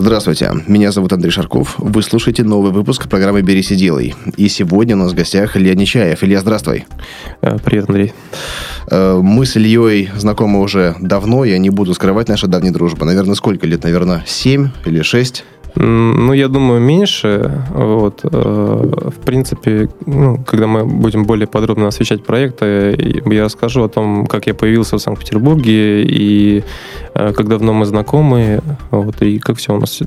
Здравствуйте, меня зовут Андрей Шарков. Вы слушаете новый выпуск программы «Берись и делай». И сегодня у нас в гостях Илья Нечаев. Илья, здравствуй. Э, привет, Андрей. Э, мы с Ильей знакомы уже давно, я не буду скрывать нашу давнюю дружбу. Наверное, сколько лет? Наверное, семь или шесть? Ну, я думаю, меньше. Вот. Э, в принципе, ну, когда мы будем более подробно освещать проекты, я расскажу о том, как я появился в Санкт-Петербурге и э, как давно мы знакомы, вот, и как все у нас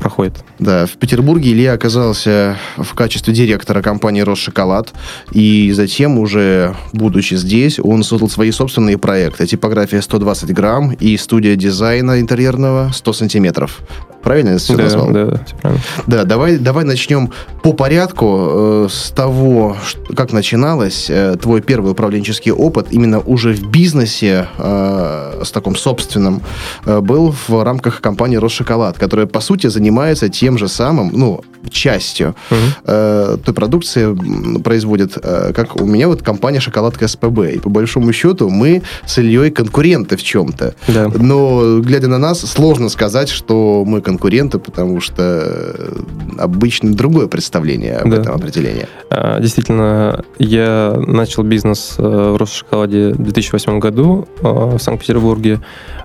проходит. Да, в Петербурге Илья оказался в качестве директора компании «Росшоколад», и затем уже, будучи здесь, он создал свои собственные проекты. Типография 120 грамм и студия дизайна интерьерного 100 сантиметров. Правильно я все да, назвал? Да, да, все правильно. Да, давай, давай начнем по порядку э, с того, что, как начиналось э, твой первый управленческий опыт именно уже в бизнесе э, с таком собственным э, был в рамках компании «Росшоколад», которая, по сути, занимается тем же самым, ну, частью угу. э, той продукции производит, э, как у меня вот компания «Шоколадка СПБ». И по большому счету мы с Ильей конкуренты в чем-то. Да. Но, глядя на нас, сложно сказать, что мы конкуренты, потому что обычно другое представление об да. этом определении. А, действительно, я начал бизнес э, в Росшоколаде в 2008 году э, в Санкт-Петербурге.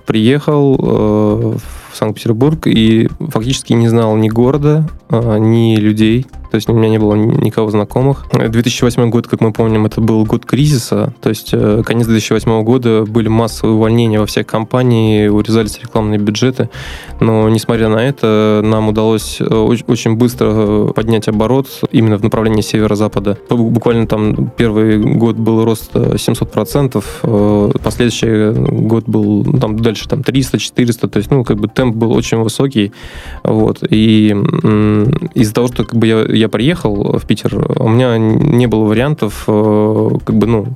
Приехал в Санкт-Петербург и фактически не знал ни города, ни людей. То есть у меня не было никого знакомых. 2008 год, как мы помним, это был год кризиса. То есть э, конец 2008 года были массовые увольнения во всех компаниях, урезались рекламные бюджеты. Но, несмотря на это, нам удалось э, очень быстро поднять оборот именно в направлении северо-запада. Буквально там первый год был рост 700%, э, последующий год был там дальше там 300-400, то есть, ну, как бы темп был очень высокий. Вот. И из-за того, что как бы я я приехал в Питер, у меня не было вариантов, э, как бы, ну,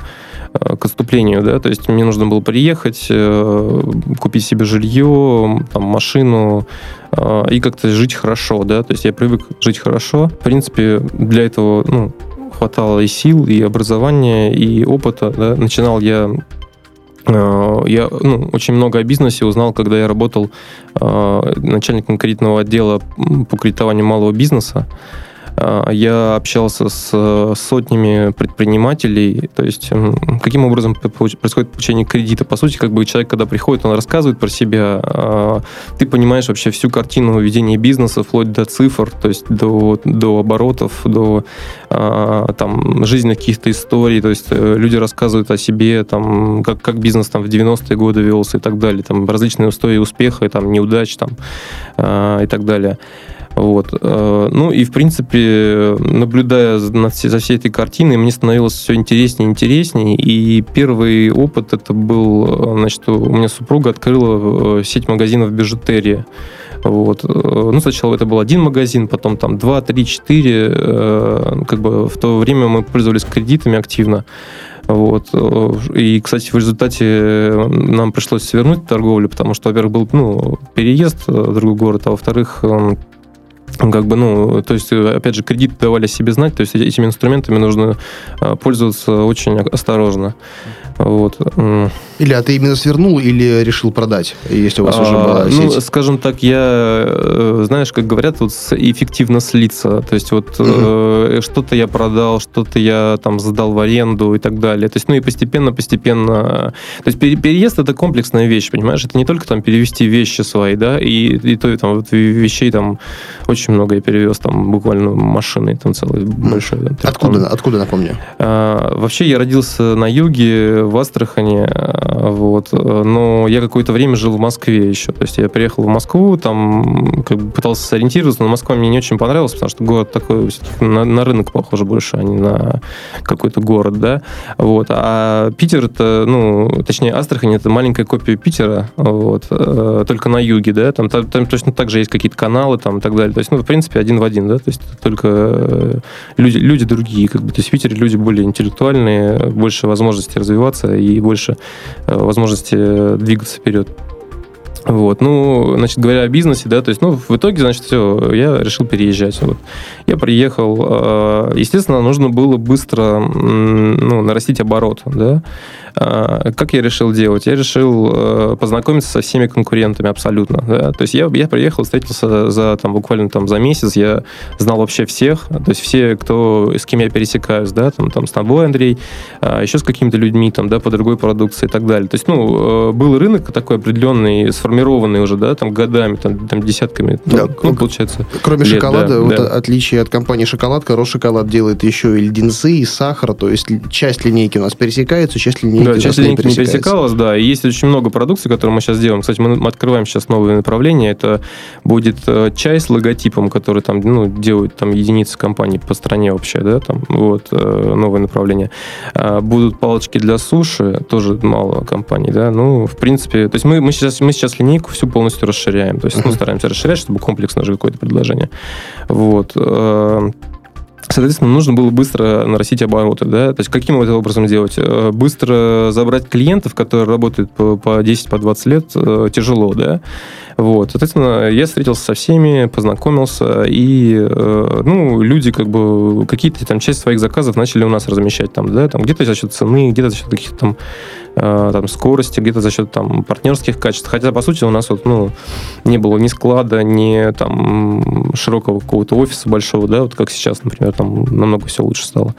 э, к отступлению, да, то есть мне нужно было приехать, э, купить себе жилье, там, машину и как-то жить хорошо, да, то есть я привык жить хорошо. В принципе, для этого, ну, хватало и сил, и образования, и опыта, да. Начинал я я ну, очень много о бизнесе узнал, когда я работал начальником кредитного отдела по кредитованию малого бизнеса. А, я общался с сотнями предпринимателей, то есть каким образом происходит получение кредита. По сути, как бы человек, когда приходит, он рассказывает про себя, а, ты понимаешь вообще всю картину ведения бизнеса, вплоть до цифр, то есть до, до оборотов, до а, там, жизненных каких-то историй, то есть э, люди рассказывают о себе, там, как, как бизнес там, в 90-е годы велся и так далее, там, различные истории успеха, там, неудач там, и так далее. Вот. Э, ну и, в принципе, наблюдая за всей этой картиной, мне становилось все интереснее и интереснее. И первый опыт это был, э, значит, у меня супруга открыла э, сеть магазинов бижутерии. Вот. Ну, сначала это был один магазин, потом там два, три, четыре. Как бы в то время мы пользовались кредитами активно. Вот. И, кстати, в результате нам пришлось свернуть торговлю, потому что, во-первых, был ну, переезд в другой город, а во-вторых, эм, как бы, ну, то есть, опять же, кредиты давали себе знать, то есть этими инструментами нужно а, пользоваться очень осторожно. Вот. Или а ты именно свернул или решил продать, если у вас а, уже была сеть? Ну, скажем так, я, э, знаешь, как говорят, вот эффективно слиться. То есть вот угу. э, что-то я продал, что-то я там сдал в аренду и так далее. То есть, ну и постепенно-постепенно... То есть переезд это комплексная вещь, понимаешь? Это не только там перевести вещи свои, да, и, и то, и там вот, вещей там очень много я перевез, там буквально машины там целые большие. Там, откуда, откуда, напомню? А, вообще я родился на юге, в Астрахане, вот, но я какое-то время жил в Москве еще, то есть я приехал в Москву, там как бы пытался сориентироваться, но Москва мне не очень понравилась, потому что город такой на, на рынок похож больше, а не на какой-то город, да, вот, а Питер это, ну, точнее Астрахань это маленькая копия Питера, вот, э, только на юге, да, там, там, точно так же есть какие-то каналы там и так далее, то есть, ну, в принципе, один в один, да, то есть только э, люди, люди другие, как бы, то есть в Питере люди более интеллектуальные, больше возможностей развиваться и больше возможности двигаться вперед. Вот, ну, значит, говоря о бизнесе, да, то есть, ну, в итоге, значит, все, я решил переезжать. Вот. Я приехал, э, естественно, нужно было быстро, ну, нарастить оборот, да. А, как я решил делать? Я решил э, познакомиться со всеми конкурентами абсолютно, да. То есть я, я приехал, встретился за, там, буквально там за месяц, я знал вообще всех, то есть все, кто, с кем я пересекаюсь, да, там, там с тобой, Андрей, а, еще с какими-то людьми, там, да, по другой продукции и так далее. То есть, ну, э, был рынок такой определенный, сформированный уже, да, там годами, там, там десятками, да, там, ну, получается. Кроме лет, шоколада, да, вот да. отличие от компании Шоколадка, Росшоколад делает еще и леденцы, и сахар, то есть часть линейки у нас пересекается, часть линейки да, часть линейки не пересекалась, да, и есть очень много продукции, которые мы сейчас делаем. Кстати, мы, мы открываем сейчас новые направления, это будет э, чай с логотипом, который там, ну, делают там единицы компаний по стране вообще, да, там, вот, э, новое направление. А, будут палочки для суши, тоже мало компаний, да, ну, в принципе, то есть мы, мы, сейчас, мы сейчас линейку всю полностью расширяем, то есть, uh-huh. ну, стараемся расширять, чтобы комплексно же какое-то предложение. Вот. Соответственно, нужно было быстро нарастить обороты. Да? То есть каким это образом делать? Э, быстро забрать клиентов, которые работают по, по 10-20 по лет, э, тяжело. Да? Вот. Соответственно, я встретился со всеми, познакомился, и э, ну, люди как бы какие-то там часть своих заказов начали у нас размещать там, да, там где-то за счет цены, где-то за счет каких-то там Э, там, скорости, где-то за счет там, партнерских качеств. Хотя, по сути, у нас вот, ну, не было ни склада, ни там, широкого какого-то офиса большого, да, вот как сейчас, например, там намного все лучше стало.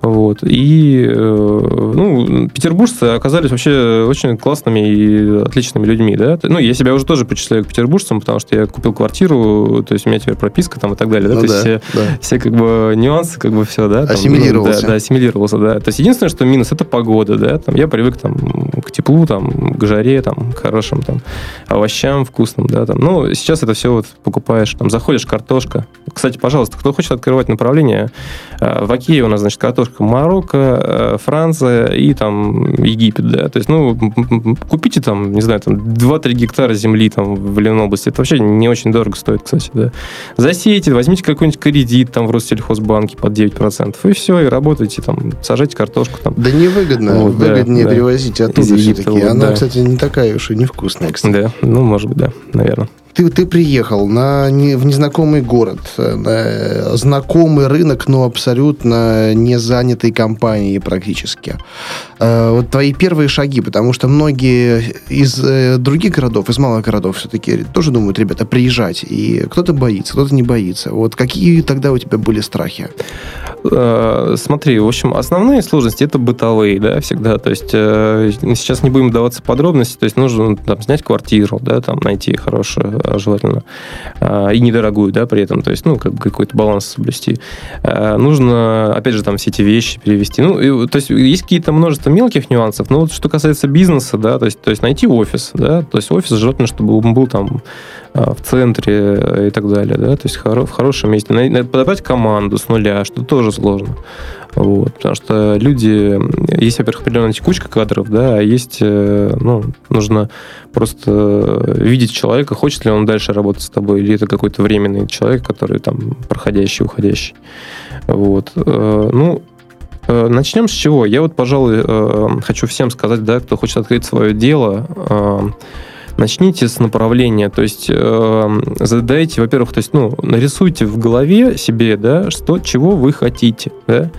Вот. И э, ну, петербуржцы оказались вообще очень классными и отличными людьми. Да? Ну, я себя уже тоже причисляю к петербуржцам, потому что я купил квартиру, то есть у меня теперь прописка там и так далее. Да? Ну, то да, есть все, да. все как бы нюансы, как бы все, да. Там, ассимилировался. да, да, ассимилировался, да. То есть единственное, что минус, это погода, да. Там, я привык там, к теплу, там, к жаре, там, к хорошим там, овощам вкусным, да. Там. Ну, сейчас это все вот покупаешь, там, заходишь, картошка. Кстати, пожалуйста, кто хочет открывать направление, э, в Окее у нас, значит, картошка Марокко, э, Франция и там Египет, да. То есть, ну, купите там, не знаю, там 2-3 гектара земли там в Ленобласти. Это вообще не очень дорого стоит, кстати, да. Засейте, возьмите какой-нибудь кредит там в Россельхозбанке под 9%, и все, и работайте там, сажайте картошку там. Да невыгодно, вот, выгоднее да, перевозить оттуда все-таки. Вот, Она, да. кстати, не такая уж и невкусная, кстати. Да, ну, может быть, да, наверное ты, ты приехал на, не, в незнакомый город, на знакомый рынок, но абсолютно не занятый компанией практически. Э, вот твои первые шаги, потому что многие из э, других городов, из малых городов все-таки тоже думают, ребята, приезжать. И кто-то боится, кто-то не боится. Вот какие тогда у тебя были страхи? Э, смотри, в общем, основные сложности это бытовые, да, всегда. То есть сейчас не будем даваться подробности, то есть нужно там, снять квартиру, да, там найти хорошую желательно, и недорогую, да, при этом, то есть, ну, как какой-то баланс соблюсти. Нужно, опять же, там все эти вещи перевести. Ну, и, то есть есть какие-то множество мелких нюансов, но вот что касается бизнеса, да, то есть, то есть найти офис, да, то есть офис желательно, чтобы он был там в центре и так далее, да, то есть в хорошем месте. Подобрать команду с нуля, что тоже сложно. Вот, потому что люди, есть, во-первых, определенная текучка кадров, да, а есть, э, ну, нужно просто видеть человека, хочет ли он дальше работать с тобой, или это какой-то временный человек, который там проходящий, уходящий. Вот. Э, ну, э, Начнем с чего? Я вот, пожалуй, хочу всем сказать, да, кто хочет открыть свое дело, начните с направления, то есть э, задайте, во-первых, то есть, ну, нарисуйте в голове себе, да, что, чего вы хотите, да,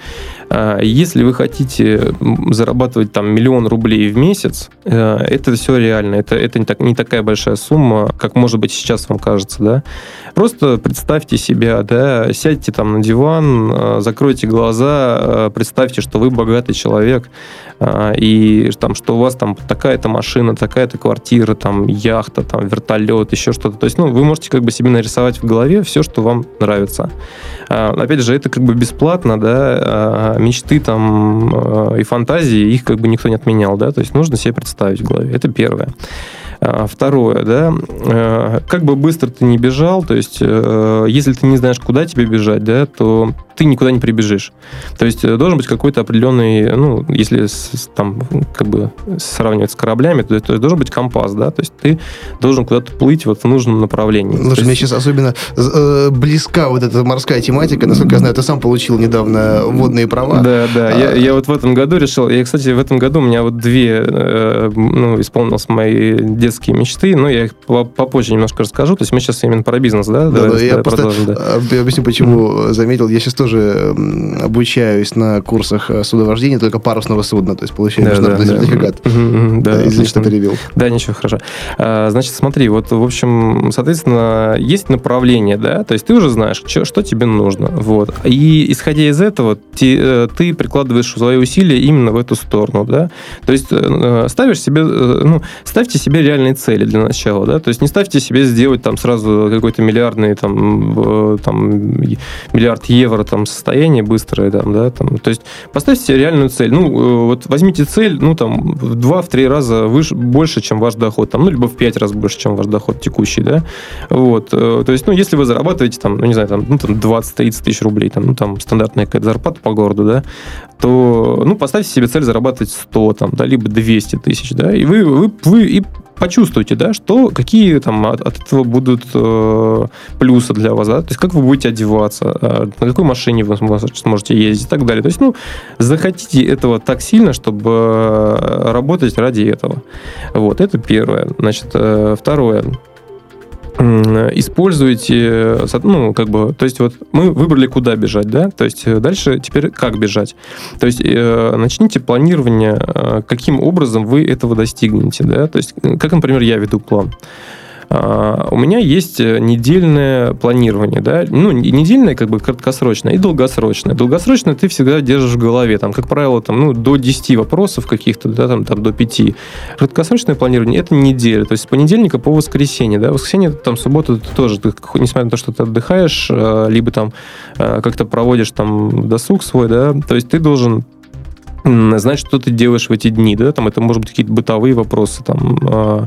если вы хотите зарабатывать там миллион рублей в месяц, э, это все реально. Это, это не, так, не такая большая сумма, как может быть сейчас вам кажется, да. Просто представьте себя, да, сядьте там на диван, э, закройте глаза, э, представьте, что вы богатый человек, и там, что у вас там такая-то машина, такая-то квартира, там яхта, там вертолет, еще что-то. То есть, ну, вы можете как бы себе нарисовать в голове все, что вам нравится. А, опять же, это как бы бесплатно, да, а, мечты там э, и фантазии, их как бы никто не отменял, да, то есть нужно себе представить в голове. Это первое. А, второе, да, э, как бы быстро ты не бежал, то есть э, если ты не знаешь, куда тебе бежать, да, то ты никуда не прибежишь. То есть э, должен быть какой-то определенный, ну, если с, там как бы сравнивать с кораблями, то, то есть должен быть компас, да, то есть ты должен куда-то плыть вот в нужном направлении. Слушай, мне сейчас особенно э, близка вот эта морская тематика, насколько я знаю, ты сам получил недавно водные права. Да, да, а... я, я вот в этом году решил, я, кстати, в этом году у меня вот две, э, ну, исполнились мои детские мечты, но я их попозже немножко расскажу, то есть мы сейчас именно про бизнес, да? Да, да, я просто да. объясню, почему заметил, я сейчас тоже обучаюсь на курсах э, судовождения, только парусного судна, то есть получаю да, международный да, сертификат. Да, да, Извини, что перебил. Да, ничего, хорошо. А, значит, смотри, вот, в общем, соответственно, есть направление, да, то есть ты уже знаешь, что, что тебе нужно, вот. И исходя из этого, ты, э, ты прикладываешь свои усилия именно в эту сторону, да. То есть э, ставишь себе, ну, ставьте себе реальные цели для начала, да, то есть не ставьте себе сделать там сразу какой-то миллиардный там, там миллиард евро там состояние быстрое, там, да, там, то есть поставьте себе реальную цель. Ну, э, вот возьмите цель, ну, там, в два-три раза выше, больше, чем ваш доход, там, ну, либо в пять раз больше, чем ваш доход текущий, да, вот, э, то есть, ну, если вы зарабатываете, там, ну, не знаю, там, ну, там 20-30 тысяч рублей, там, ну, там, стандартная какая-то зарплата по городу, да, то, ну, поставьте себе цель заработать 100, там, да, либо 200 тысяч, да, и вы, вы, вы и почувствуйте, да, что, какие там от, от этого будут э, плюсы для вас, да, то есть как вы будете одеваться, э, на какой машине вы сможете ездить и так далее. То есть, ну, захотите этого так сильно, чтобы э, работать ради этого. Вот, это первое. Значит, э, второе используете, ну, как бы, то есть вот мы выбрали, куда бежать, да, то есть э, дальше теперь как бежать. То есть э, начните планирование, э, каким образом вы этого достигнете, да, то есть как, например, я веду план. А, у меня есть э, недельное планирование, да, ну, недельное, как бы краткосрочное и долгосрочное. Долгосрочное ты всегда держишь в голове, там, как правило, там, ну, до 10 вопросов каких-то, да, там, там, до 5. Краткосрочное планирование – это неделя, то есть с понедельника по воскресенье, да, воскресенье, там, субботу ты тоже, ты, несмотря на то, что ты отдыхаешь, э, либо там э, как-то проводишь там досуг свой, да, то есть ты должен знать, что ты делаешь в эти дни, да, там это может быть какие-то бытовые вопросы, там а,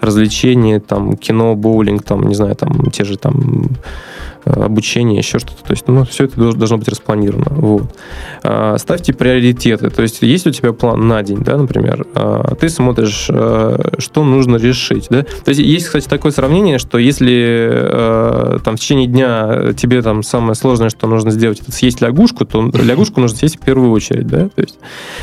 развлечения, там кино, боулинг, там не знаю, там те же там обучение, еще что-то. То есть, ну, все это должно быть распланировано. Вот. А, ставьте приоритеты. То есть, есть у тебя план на день, да, например, а, ты смотришь, а, что нужно решить, да. То есть, есть, кстати, такое сравнение, что если там в течение дня тебе там самое сложное, что нужно сделать, это съесть лягушку, то лягушку нужно съесть в первую очередь, да. То есть,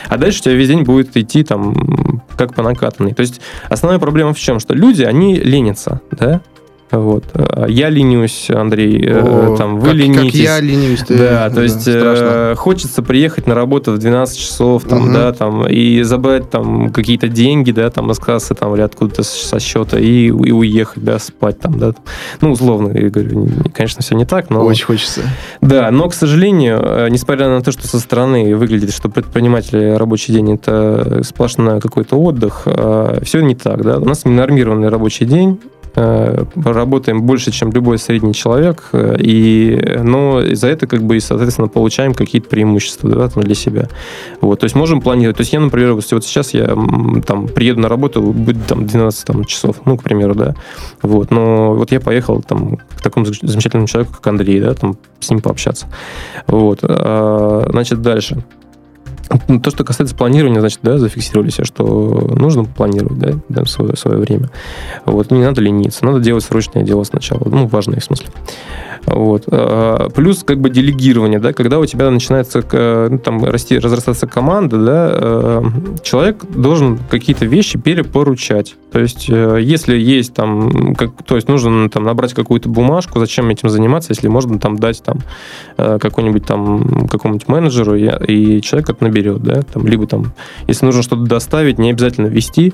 а дальше у тебя весь день будет идти там как по накатанной. То есть, основная проблема в чем? Что люди, они ленятся, да, вот. А я ленюсь, Андрей, э, О, там, вы как, ленитесь. Как я ленюсь. Ты, да, то есть э, хочется приехать на работу в 12 часов, там, угу. да, там, и забрать там какие-то деньги, да, там, из кассы, там, или откуда-то со счета, и, и уехать, да, спать там, да. Ну, условно, я говорю, конечно, все не так, но... Очень хочется. Да, но, к сожалению, э, несмотря на то, что со стороны выглядит, что предприниматели рабочий день это сплошной какой-то отдых, э, все не так, да. У нас ненормированный рабочий день, работаем больше, чем любой средний человек, э, и, но за это как бы и, соответственно, получаем какие-то преимущества да, там, для себя. Вот, то есть можем планировать. То есть я, например, вот сейчас я там приеду на работу, будет там 12 там, часов, ну, к примеру, да. Вот, но вот я поехал там к такому замечательному человеку, как Андрей, да, там с ним пообщаться. Вот, а, значит, дальше. Ну, то, что касается планирования, значит, да, зафиксировали себе, что нужно планировать, да, да свое, свое время. Вот, не надо лениться, надо делать срочное дело сначала, ну, важное в смысле. Вот. А, плюс как бы делегирование, да, когда у тебя начинается ну, там расти, разрастаться команда, да, э, человек должен какие-то вещи перепоручать. То есть, э, если есть там, как, то есть нужно там набрать какую-то бумажку, зачем этим заниматься, если можно там дать там э, какой-нибудь там какому-нибудь менеджеру, и человек это наберет, да, там, либо там, если нужно что-то доставить, не обязательно вести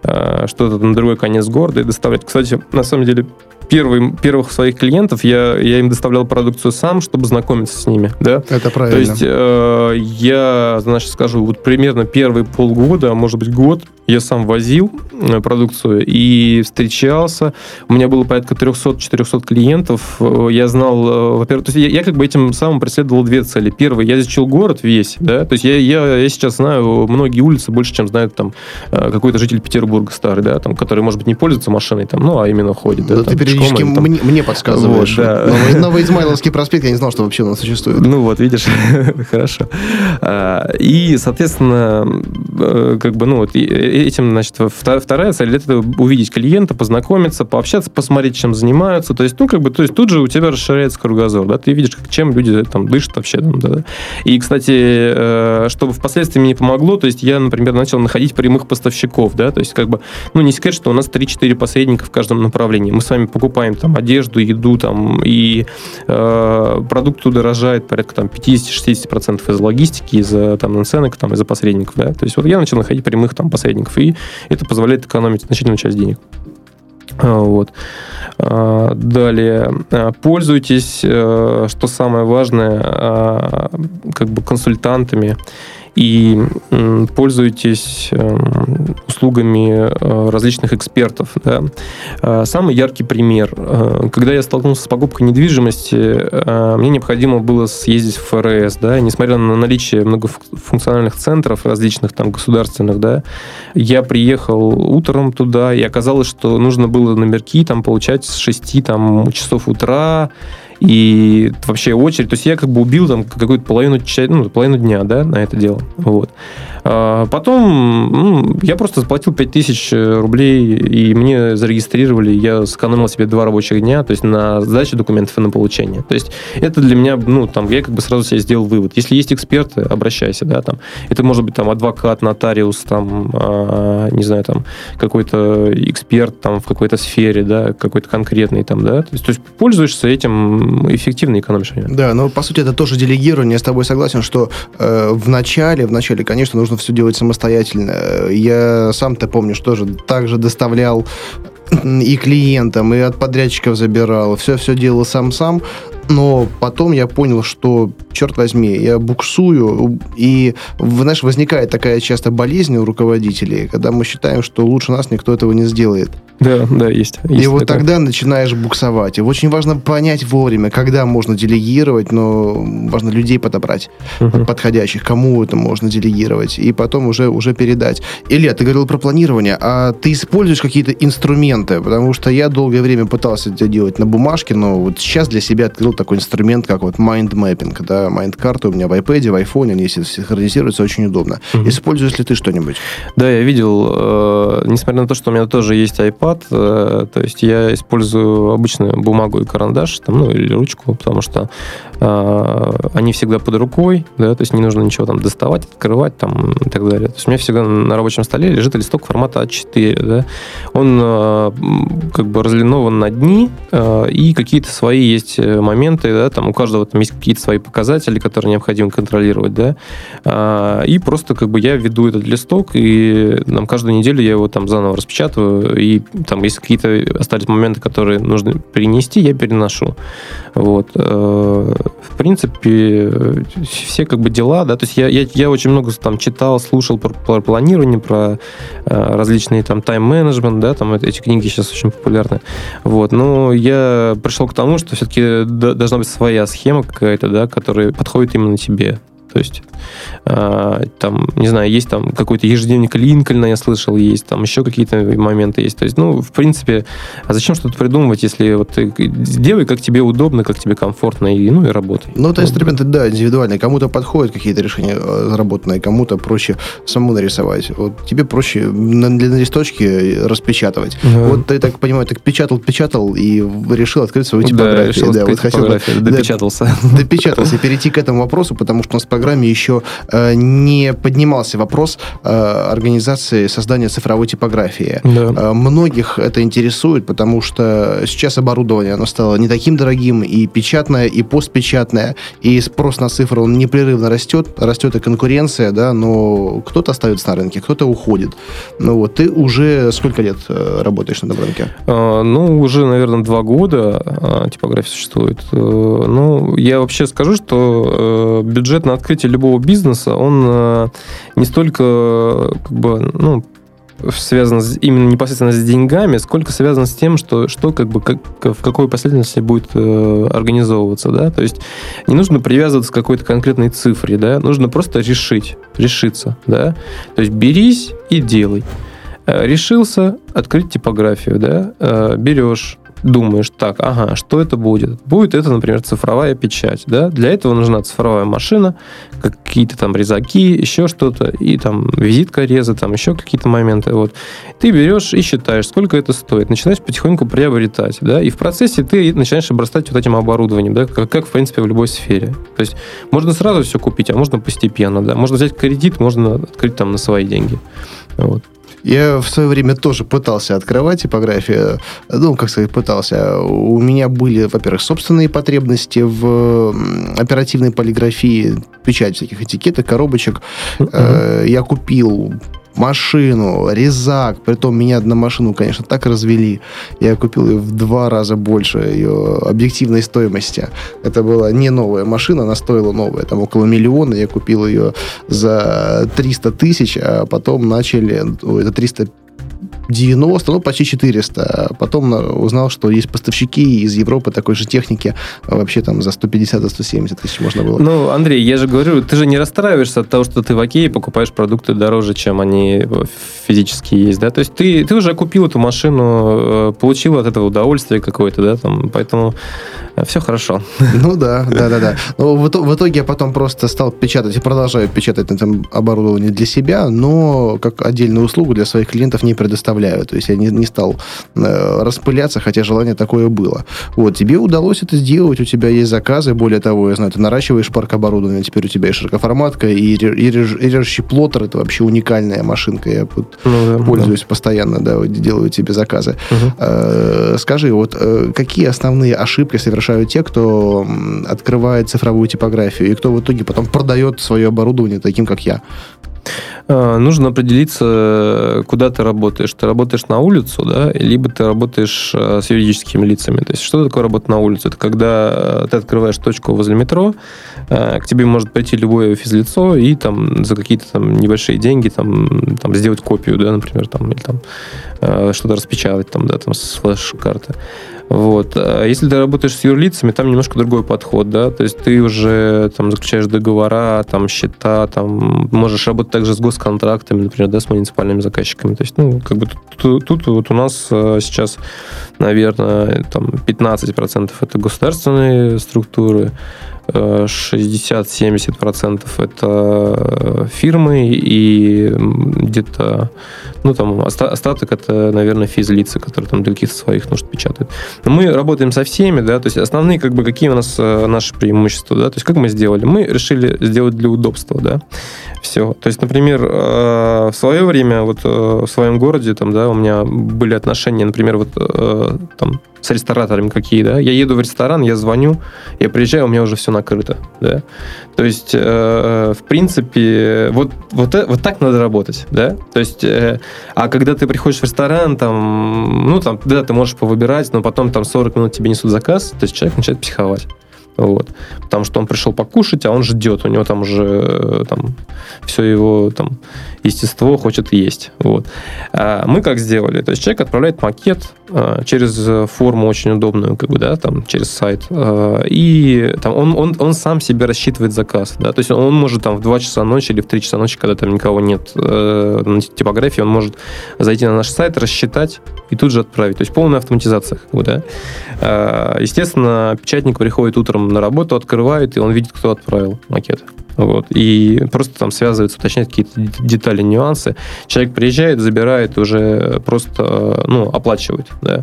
что-то на другой конец города и доставлять. Кстати, на самом деле, первый, первых своих клиентов я, я им доставлял продукцию сам, чтобы знакомиться с ними. Да? Это правильно. То есть э, я, значит, скажу, вот примерно первые полгода, а может быть год, я сам возил э, продукцию и встречался. У меня было порядка 300-400 клиентов. Э, я знал, э, во-первых, то есть я, я как бы этим самым преследовал две цели. Первое, я изучил город весь, да, то есть я, я, я сейчас знаю многие улицы больше, чем знает там какой-то житель Петербурга старый, да, там, который, может быть, не пользуется машиной, там, ну, а именно ходит. Да, да там, ты периодически там. мне, мне подсказываешь. Вот, да. Новый, Новый Измайловский проспект, я не знал, что вообще он существует. Ну вот, видишь, хорошо. А, И, соответственно, э, как бы, ну вот, и этим, значит, вторая цель это увидеть клиента, познакомиться, пообщаться, посмотреть, чем занимаются. То есть, ну, как бы, то есть тут же у тебя расширяется кругозор, да, ты видишь, как- чем люди там дышат вообще. Там, да. И, кстати, э, чтобы впоследствии мне помогло, то есть я, например, начал находить прямых поставщиков, да, то есть как бы, ну, не секрет, что у нас 3-4 посредника в каждом направлении. Мы с вами покупаем там одежду, еду, там, и э, продукт удорожает порядка там 50-60% из логистики, из-за там наценок, там, из-за посредников, да. То есть вот я начал находить прямых там посредников, и это позволяет экономить значительную часть денег. А, Вот. А, Далее. А, Пользуйтесь, э, что самое важное, как бы консультантами и м, пользуйтесь эм, услугами э, различных экспертов. да. А, Самый яркий пример. э, Когда я столкнулся с покупкой недвижимости, э, мне необходимо было съездить в ФРС. Да, несмотря на наличие многофункциональных центров различных там государственных, да, я приехал утром туда, и оказалось, что нужно было номерки там получать с 6 там, часов утра, и вообще очередь. То есть я как бы убил там какую-то половину, ну, половину дня, да, на это дело. Вот. А Потом ну, я просто заплатил 5000 рублей, и мне зарегистрировали, я сэкономил себе два рабочих дня, то есть на сдачу документов и на получение. То есть это для меня, ну, там, я как бы сразу себе сделал вывод. Если есть эксперты, обращайся, да, там. Это может быть там адвокат, нотариус, там, а, не знаю, там, какой-то эксперт там в какой-то сфере, да, какой-то конкретный там, да. То есть, то есть пользуешься этим, эффективно экономишь время. Да, но по сути это тоже делегирование. Я с тобой согласен, что э, в начале, в начале, конечно, нужно все делать самостоятельно. Я сам-то помню, что же также доставлял и клиентам, и от подрядчиков забирал, все-все делал сам-сам, но потом я понял, что, черт возьми, я буксую, и, знаешь, возникает такая часто болезнь у руководителей, когда мы считаем, что лучше нас никто этого не сделает. Да, да, есть. И есть вот такое. тогда начинаешь буксовать. И очень важно понять вовремя, когда можно делегировать, но важно людей подобрать Мгм. подходящих, кому это можно делегировать, и потом уже, уже передать. Илья, ты говорил про планирование, а ты используешь какие-то инструменты? Потому что я долгое время пытался это делать на бумажке, но вот сейчас для себя открыл такой инструмент, как вот mind mapping, да, mind карты у меня в iPad, в iPhone, они синхронизируются, очень удобно. Мгм. Используешь ли ты что-нибудь? Да, я видел, э, несмотря на то, что у меня тоже есть iPad, э, то есть я использую обычную бумагу и карандаш, там, ну, или ручку, потому что э, они всегда под рукой, да, то есть не нужно ничего там доставать, открывать там и так далее. То есть у меня всегда на рабочем столе лежит листок формата А4, да. Он э, как бы разлинован на дни, э, и какие-то свои есть э, моменты, да, там у каждого там есть какие-то свои показатели, которые необходимо контролировать, да, а, и просто как бы я веду этот листок, и там каждую неделю я его там заново распечатываю, и там если какие-то остались моменты, которые нужно перенести, я переношу. Вот. Э, В принципе, все как бы дела, да, то есть я, я, я очень много там читал, слушал про, про планирование, про э, различные там тайм-менеджмент, да, там эти книги сейчас очень популярны. Вот. Но я пришел к тому, что все-таки должна быть своя схема какая-то, да, которая подходит именно тебе. То есть, э, там, не знаю, есть там какой-то ежедневник Линкольна, я слышал, есть, там еще какие-то моменты есть. То есть, ну, в принципе, а зачем что-то придумывать, если вот ты делай, как тебе удобно, как тебе комфортно, и, ну, и работай. Ну, это инструменты, да, индивидуальные. Кому-то подходят какие-то решения э, заработанные, кому-то проще самому нарисовать. Вот тебе проще на, на листочке распечатывать. Мгм. Вот ты, так понимаю, так печатал, печатал и решил открыть свою Да, типографию. решил да, вот хотел да, допечатался. допечатался перейти к этому вопросу, потому что у нас программе еще э, не поднимался вопрос э, организации создания цифровой типографии. Да. Э, Многих это интересует, потому что сейчас оборудование оно стало не таким дорогим, и печатное, и постпечатное, и спрос на цифры он непрерывно растет, растет и конкуренция, да, но кто-то остается на рынке, кто-то уходит. Ну вот, ты уже сколько лет э, работаешь на этом рынке? А, Ну, уже, наверное, два года а, типография существует. Э, Ну, я вообще скажу, что э, бюджет на открытие любого бизнеса, он э, не столько, как бы, ну, связан с- именно непосредственно с деньгами, сколько связан с тем, что, что как бы как, в какой последовательности будет э, организовываться, да, то есть не нужно привязываться к какой-то конкретной цифре, да, нужно просто решить, решиться, да, то есть берись и делай. Э, Решился открыть типографию, да, э, берешь, думаешь, так, ага, что это будет? Будет это, например, цифровая печать, да? Для этого нужна цифровая машина, какие-то там резаки, еще что-то, и там визитка реза, там еще какие-то моменты, вот. Ты берешь и считаешь, сколько это стоит, начинаешь потихоньку приобретать, да, и в процессе ты начинаешь обрастать вот этим оборудованием, да, как, как в принципе, в любой сфере. То есть можно сразу все купить, а можно постепенно, да. Можно взять кредит, можно открыть там на свои деньги. Вот. Я в свое время тоже пытался открывать типографию. Ну, как сказать, пытался. У меня были, во-первых, собственные потребности в оперативной полиграфии, печать всяких этикеток, коробочек. Uh-huh. Я купил машину, резак. Притом меня на машину, конечно, так развели. Я купил ее в два раза больше ее объективной стоимости. Это была не новая машина, она стоила новая, там около миллиона. Я купил ее за 300 тысяч, а потом начали, это 300 90, ну, почти 400. Потом узнал, что есть поставщики из Европы такой же техники. Вообще там за 150, за 170 тысяч можно было. Ну, Андрей, я же говорю, ты же не расстраиваешься от того, что ты в Окее покупаешь продукты дороже, чем они физически есть, да? То есть ты, ты уже купил эту машину, э, получил от этого удовольствие какое-то, да? Там, поэтому все хорошо. Ну да, да, да, да. Но в, в итоге я потом просто стал печатать и продолжаю печатать на этом оборудование для себя, но как отдельную услугу для своих клиентов не предоставляю. То есть я не, не стал э, распыляться, хотя желание такое было. Вот, тебе удалось это сделать, у тебя есть заказы, более того, я знаю, ты наращиваешь парк оборудования, теперь у тебя и широкоформатка, и, и, и режущий плоттер, это вообще уникальная машинка, я вот ну, да, пользуюсь да. постоянно, да, делаю тебе заказы. Угу. Э, скажи, вот э, какие основные ошибки совершают те, кто открывает цифровую типографию и кто в итоге потом продает свое оборудование таким, как я. А, нужно определиться, куда ты работаешь. Ты работаешь на улицу, да, либо ты работаешь а, с юридическими лицами. То есть, что такое работа на улице? Это когда ты открываешь точку возле метро, к тебе может прийти любое физлицо и там за какие-то там небольшие деньги там, там сделать копию, да, например, там, или там что-то распечатать там, да, там с флеш-карты. Вот. А если ты работаешь с юрлицами, там немножко другой подход, да, то есть ты уже там заключаешь договора, там счета, там можешь работать также с госконтрактами, например, да, с муниципальными заказчиками. То есть, ну, как бы тут, тут, вот у нас э, сейчас, наверное, там 15% это государственные структуры, 60-70% это э, фирмы и где-то, ну, там, остаток это, наверное, физлицы, которые там для каких-то своих нужд печатают. Но мы работаем со всеми, да, то есть основные, как бы, какие у нас э, наши преимущества, да, то есть как мы сделали? Мы решили сделать для удобства, да, все. То есть, например, э, в свое время, вот в своем городе, там, да, у меня были отношения, например, вот там с рестораторами какие, да. Я еду в ресторан, я звоню, я приезжаю, у меня уже все накрыто, да. То есть, э, в принципе, вот, вот, э, вот так надо работать, да. То есть, э, а когда ты приходишь в ресторан, там, ну, там, да, ты можешь повыбирать, но потом там 40 минут тебе несут заказ, то есть человек начинает психовать. Вот. Потому что он пришел покушать, а он ждет. У него там уже э, там, все его там, естество хочет есть. Вот. А мы как сделали? То есть человек отправляет макет а, через форму очень удобную, как бы, да, там, через сайт. А, и там, он, он, он сам себе рассчитывает заказ. Да? То есть он может там в 2 часа ночи или в 3 часа ночи, когда там никого нет э, на типографии, он может зайти на наш сайт, рассчитать и тут же отправить. То есть полная автоматизация. Как бы, да? а, естественно, печатник приходит утром на работу, открывает, и он видит, кто отправил макет. Вот. И просто там связывается, уточняет какие-то детали, нюансы. Человек приезжает, забирает, уже просто ну, оплачивает. Да.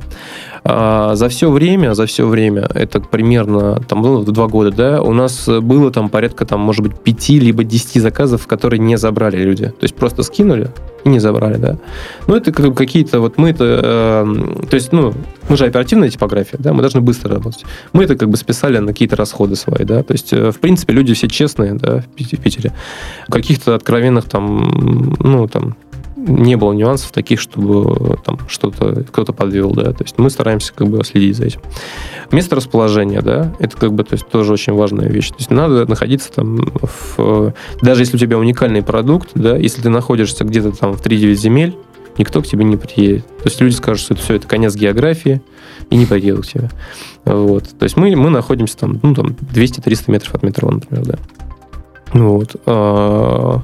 А за все время, за все время, это примерно там было два года, да, у нас было там порядка, там, может быть, пяти либо десяти заказов, которые не забрали люди. То есть просто скинули и не забрали, да. Ну, это какие-то, вот мы это, э, то есть, ну, мы же оперативная типография, да, мы должны быстро работать. Мы это как бы списали на какие-то расходы свои, да, то есть, э, в принципе, люди все честные, да, в Питере. Каких-то откровенных там, ну, там, не было нюансов таких, чтобы там что-то кто-то подвел, да. То есть мы стараемся как бы следить за этим. Место расположения, да, это как бы то есть тоже очень важная вещь. То есть надо находиться там в, даже если у тебя уникальный продукт, да, если ты находишься где-то там в 3-9 земель, никто к тебе не приедет. То есть люди скажут, что это все это конец географии, и не приедут к тебе. Вот. То есть мы, мы находимся там, ну, там 200-300 метров от метро, например, да. Вот. А,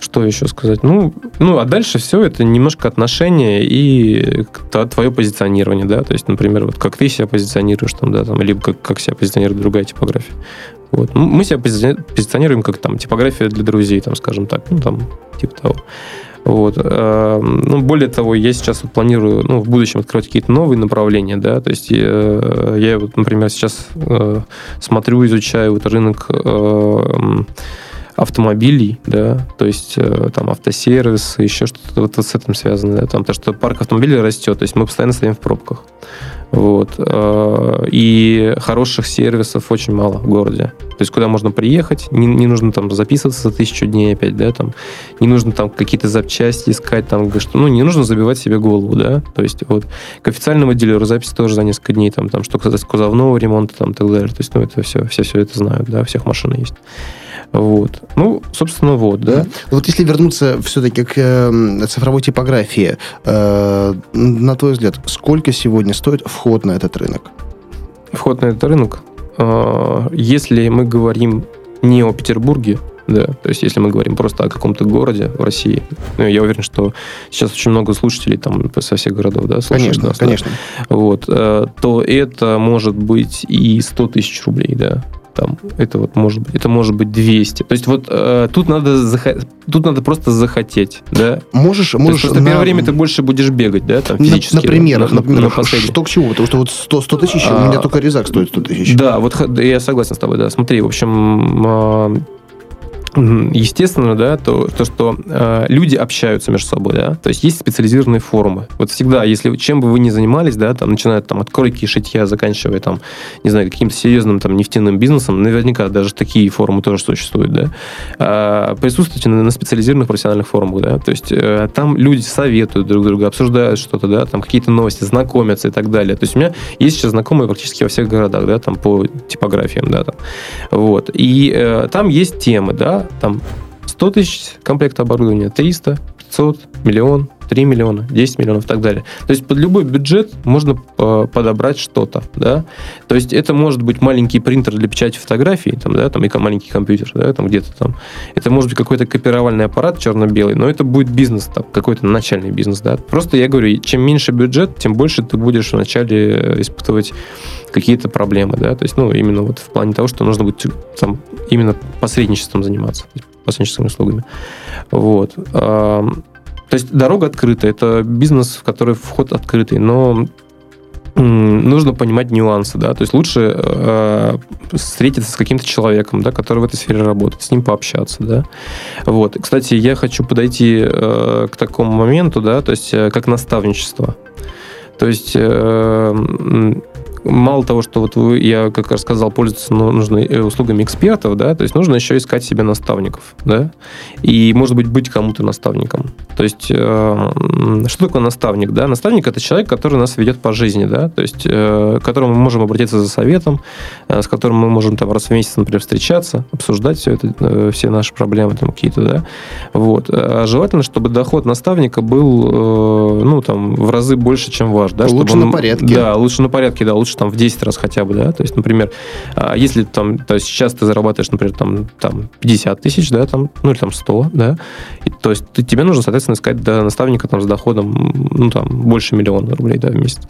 Что еще сказать? Ну, ну, а дальше все это немножко отношения и твое позиционирование, да, то есть, например, вот как ты себя позиционируешь там, да, там, либо как, как себя позиционирует другая типография. Вот. Мы себя позиционируем как там типография для друзей, там, скажем так, ну, там, типа того. Вот. Эм, ну, более того, я сейчас планирую ну, в будущем открывать какие-то новые направления, да, то есть э, я вот, например, сейчас э, смотрю, изучаю вот рынок э, автомобилей, да, то есть там автосервис, еще что-то вот с этим связано, да, там то, что парк автомобилей растет, то есть мы постоянно стоим в пробках. Вот. Э, и хороших сервисов очень мало в городе. То есть куда можно приехать, не, не нужно там записываться за тысячу дней опять, да, там, не нужно там какие-то запчасти искать, там, что, ну, не нужно забивать себе голову, да, то есть вот к официальному дилеру запись тоже за несколько дней, там, там что касается кузовного ремонта, там, так далее, то есть, ну, это все, все, все это знают, да, у всех машины есть. Вот. Ну, собственно, вот, да. Вот если вернуться все-таки к э, цифровой типографии, э, на твой взгляд, сколько сегодня стоит вход на этот рынок? Вход на этот рынок? Э, если мы говорим не о Петербурге, да, то есть если мы говорим просто о каком-то городе в России, ну, я уверен, что сейчас очень много слушателей там со всех городов, да, слушают Конечно, нас, конечно. Да, вот, э, то это может быть и 100 тысяч рублей, да, там, это вот может быть, это может быть 200. То есть вот э, тут надо захо- тут надо просто захотеть, да. Можешь, можешь. Просто на... первое время ты больше будешь бегать, да, там физически. На, на примерах, на, например, на что к чему? Потому что вот 100, 100 тысяч, а, у меня только резак стоит 100 тысяч. Да, вот я согласен с тобой, да. Смотри, в общем, а, естественно, да, то, то что э, люди общаются между собой, да, то есть есть специализированные форумы. Вот всегда, если чем бы вы ни занимались, да, там, начиная там от кройки шитья, заканчивая там, не знаю, каким-то серьезным там нефтяным бизнесом, наверняка даже такие форумы тоже существуют, да, э, присутствуйте на, на специализированных профессиональных форумах, да, то есть э, там люди советуют друг друга, обсуждают что-то, да, там какие-то новости, знакомятся и так далее. То есть у меня есть сейчас знакомые практически во всех городах, да, там по типографиям, да, там, вот, и э, там есть темы, да, там 100 тысяч комплект оборудования, 300, 500, миллион, 3 миллиона, 10 миллионов и так далее. То есть под любой бюджет можно э, подобрать что-то, да. То есть это может быть маленький принтер для печати фотографий, там, да, там и маленький компьютер, да, там где-то там. Это может быть какой-то копировальный аппарат черно-белый, но это будет бизнес, там, какой-то начальный бизнес, да. Просто я говорю, чем меньше бюджет, тем больше ты будешь вначале э, испытывать какие-то проблемы, да, то есть, ну, именно вот в плане того, что нужно будет там именно посредничеством заниматься, посредническими услугами. Вот. То есть дорога открыта, это бизнес, в который вход открытый, но нужно понимать нюансы, да, то есть лучше э, встретиться с каким-то человеком, да, который в этой сфере работает, с ним пообщаться, да. Вот. Кстати, я хочу подойти э, к такому моменту, да, то есть э, как наставничество. То есть э, мало того, что вот вы, я как рассказал, пользоваться нужно э, услугами экспертов, да, то есть нужно еще искать себе наставников, да, и, может быть, быть кому-то наставником. То есть, э, что такое наставник, да? Наставник – это человек, который нас ведет по жизни, да, то есть, э, к которому мы можем обратиться за советом, э, с которым мы можем там раз в месяц, например, встречаться, обсуждать все это, э, все наши проблемы там какие-то, да, вот. А желательно, чтобы доход наставника был, э, ну, там, в разы больше, чем ваш, да. Лучше он, на порядке. Да, лучше на порядке, да, лучше лучше там в 10 раз хотя бы, да, то есть, например, а, если там, то есть сейчас ты зарабатываешь, например, там, там 50 тысяч, да, там, ну или там 100, да, то есть ты, тебе нужно, соответственно, искать да, наставника там с доходом, ну там, больше миллиона рублей, да, в месяц.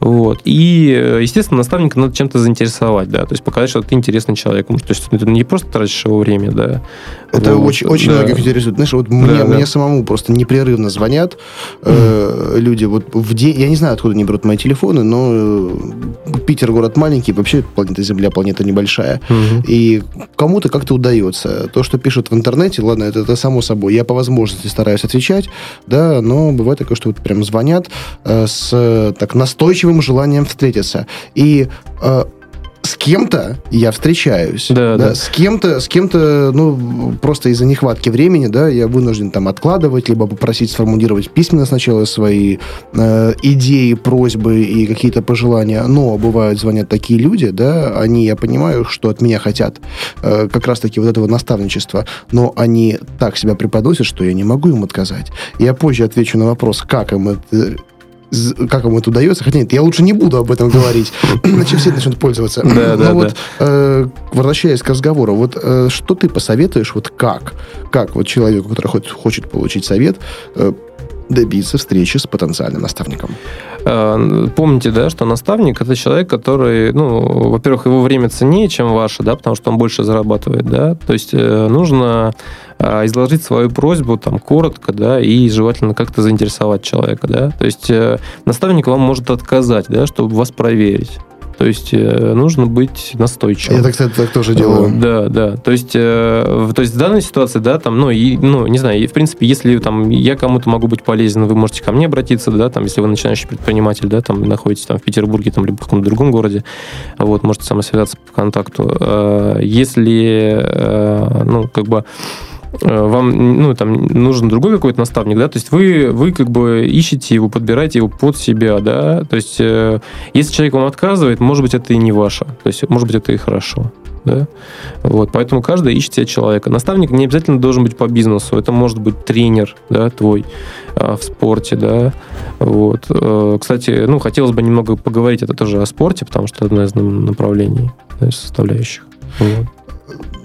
Вот. И, естественно, наставника надо чем-то заинтересовать, да, то есть показать, что ты интересный человек, то есть ты не просто тратишь его время, да. Это вот, очень, очень да. многих интересует. Знаешь, вот да, мне, да. мне самому просто непрерывно звонят э, люди, вот в день, я не знаю, откуда они берут мои телефоны, но э, Питер город маленький, вообще планета Земля планета небольшая. Угу. И кому-то как-то удается. То, что пишут в интернете, ладно, это, это само собой. Я по возможности стараюсь отвечать, да, но бывает такое, что вот прям звонят э, с так настойчивым желанием встретиться. И э, с кем-то я встречаюсь. Да, да. да. С кем-то, с кем-то, ну, просто из-за нехватки времени, да, я вынужден там откладывать, либо попросить сформулировать письменно сначала свои э, идеи, просьбы и какие-то пожелания. Но бывают, звонят такие люди, да, они, я понимаю, что от меня хотят э, как раз-таки вот этого наставничества, но они так себя преподносят, что я не могу им отказать. Я позже отвечу на вопрос, как им это как вам это удается, хотя нет, я лучше не буду об этом говорить, иначе все начнут пользоваться. Да, да, Но вот, э, возвращаясь к разговору, вот э, что ты посоветуешь, вот как, как вот человеку, который хочет получить совет, э, добиться встречи с потенциальным наставником? Э, помните, да, что наставник это человек, который, ну, во-первых, его время ценнее, чем ваше, да, потому что он больше зарабатывает, да. То есть э, нужно э, изложить свою просьбу там коротко, да, и желательно как-то заинтересовать человека, да. То есть наставник вам может отказать, да, чтобы вас проверить. То есть э, нужно быть настойчивым. Я, так, кстати, так тоже делаю. Да, да. То есть, э, то есть в данной ситуации, да, там, ну, и, ну, не знаю, и, в принципе, если там я кому-то могу быть полезен, вы можете ко мне обратиться, да, там, если вы начинающий предприниматель, да, там, находитесь там в Петербурге, там, либо в каком-то другом городе, вот, можете со мной связаться по контакту. Э, если, ну, как бы Э, вам ну, там, нужен другой какой-то наставник, да, то есть вы, вы как бы ищете его, подбираете его под себя, да, то есть э, если человек вам отказывает, может быть, это и не ваше, то есть, может быть, это и хорошо. Да? Вот, поэтому каждый ищет себе человека. Наставник не обязательно должен быть по бизнесу. Это может быть тренер да, твой э, в спорте. Да? Вот. Э, кстати, ну, хотелось бы немного поговорить это тоже о спорте, потому что это одно из направлений, да, составляющих. Вот.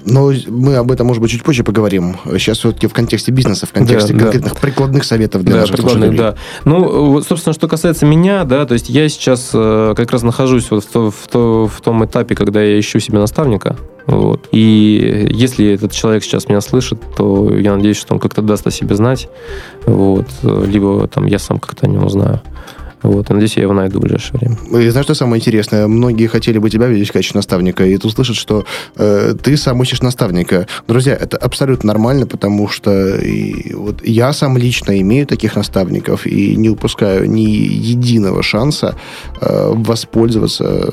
Но мы об этом, может быть, чуть позже поговорим. Сейчас все-таки в контексте бизнеса, в контексте да, конкретных да. прикладных советов для да, наших слушателей. Да. Ну, собственно, что касается меня, да, то есть я сейчас э, как раз нахожусь вот в, то, в, то, в том этапе, когда я ищу себе наставника. Вот. И если этот человек сейчас меня слышит, то я надеюсь, что он как-то даст о себе знать. Вот. Либо там я сам как-то о нем узнаю. Вот, надеюсь, я его найду в ближайшее время. И знаешь, что самое интересное? Многие хотели бы тебя видеть в качестве наставника, и тут слышат, что э, ты сам ищешь наставника. Друзья, это абсолютно нормально, потому что и, вот я сам лично имею таких наставников и не упускаю ни единого шанса э, воспользоваться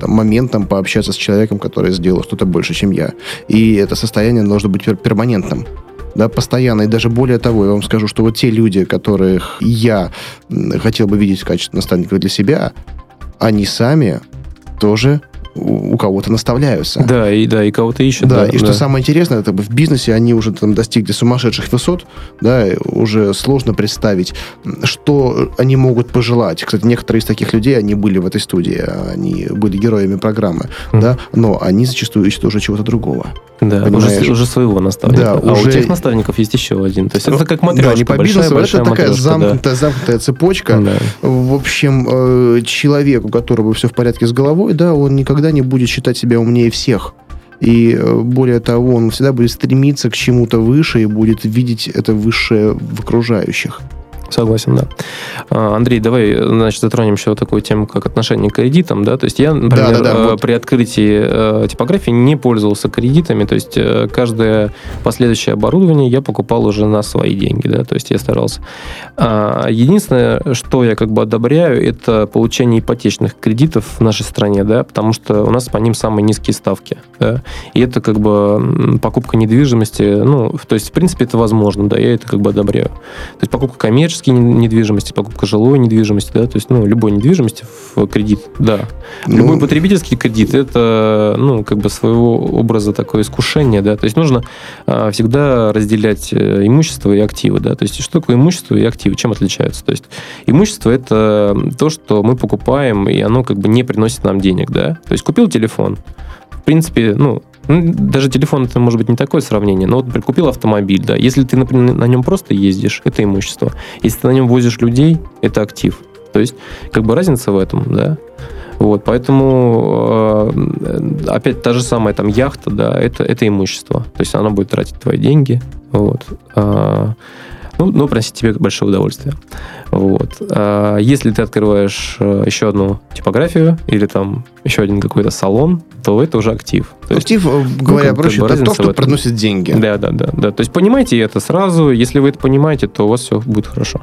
там, моментом пообщаться с человеком, который сделал что-то больше, чем я. И это состояние должно быть перманентным да, постоянно. И даже более того, я вам скажу, что вот те люди, которых я хотел бы видеть в качестве наставников для себя, они сами тоже у кого-то наставляются. Да, и да, и кого-то ищут. Да, да и да. что самое интересное, это в бизнесе они уже там достигли сумасшедших высот, да, уже сложно представить, что они могут пожелать. Кстати, некоторые из таких людей, они были в этой студии, они были героями программы, mm. да, но они зачастую ищут уже чего-то другого. Да, уже, уже своего наставника. Да, а уже... у тех наставников есть еще один. То есть это как матрешка, да, не по большая, бизнесу, большая это такая замкнутая, да. замкнутая цепочка. Да. В общем, э, человек, у которого все в порядке с головой, да, он никогда не будет считать себя умнее всех. И э, более того, он всегда будет стремиться к чему-то выше и будет видеть это высшее в окружающих. Согласен, да. А, Андрей, давай, значит, затронем еще такую тему, как отношение к кредитам, да, то есть я, например, да, да, да, вот. при открытии э, типографии не пользовался кредитами, то есть э, каждое последующее оборудование я покупал уже на свои деньги, да, то есть я старался. А, единственное, что я как бы одобряю, это получение ипотечных кредитов в нашей стране, да, потому что у нас по ним самые низкие ставки, да, и это как бы покупка недвижимости, ну, то есть, в принципе, это возможно, да, я это как бы одобряю. То есть покупка коммерческих коммерческие недвижимости, покупка жилой недвижимости, да, то есть, ну, любой недвижимости в кредит, да. Ну, любой потребительский кредит это, ну, как бы своего образа такое искушение, да, то есть нужно а, всегда разделять э, имущество и активы, да, то есть что такое имущество и активы, чем отличаются, то есть имущество это то, что мы покупаем, и оно как бы не приносит нам денег, да, то есть купил телефон, в принципе, ну, ну, даже телефон это может быть не такое сравнение, но вот прикупил автомобиль, да. Если ты, например, на нем просто ездишь, это имущество. Если ты на нем возишь людей, это актив. То есть, как бы разница в этом, да. Вот, поэтому э, опять та же самая там яхта, да, это, это имущество. То есть она будет тратить твои деньги. Вот. А, ну, ну, приносить тебе большое удовольствие. Вот. А если ты открываешь э, еще одну типографию или там еще один какой-то салон, то это уже актив. То актив, есть, э, говоря ну, проще, это то, что приносит деньги. Да, да, да, да. То есть понимаете это сразу. Если вы это понимаете, то у вас все будет хорошо.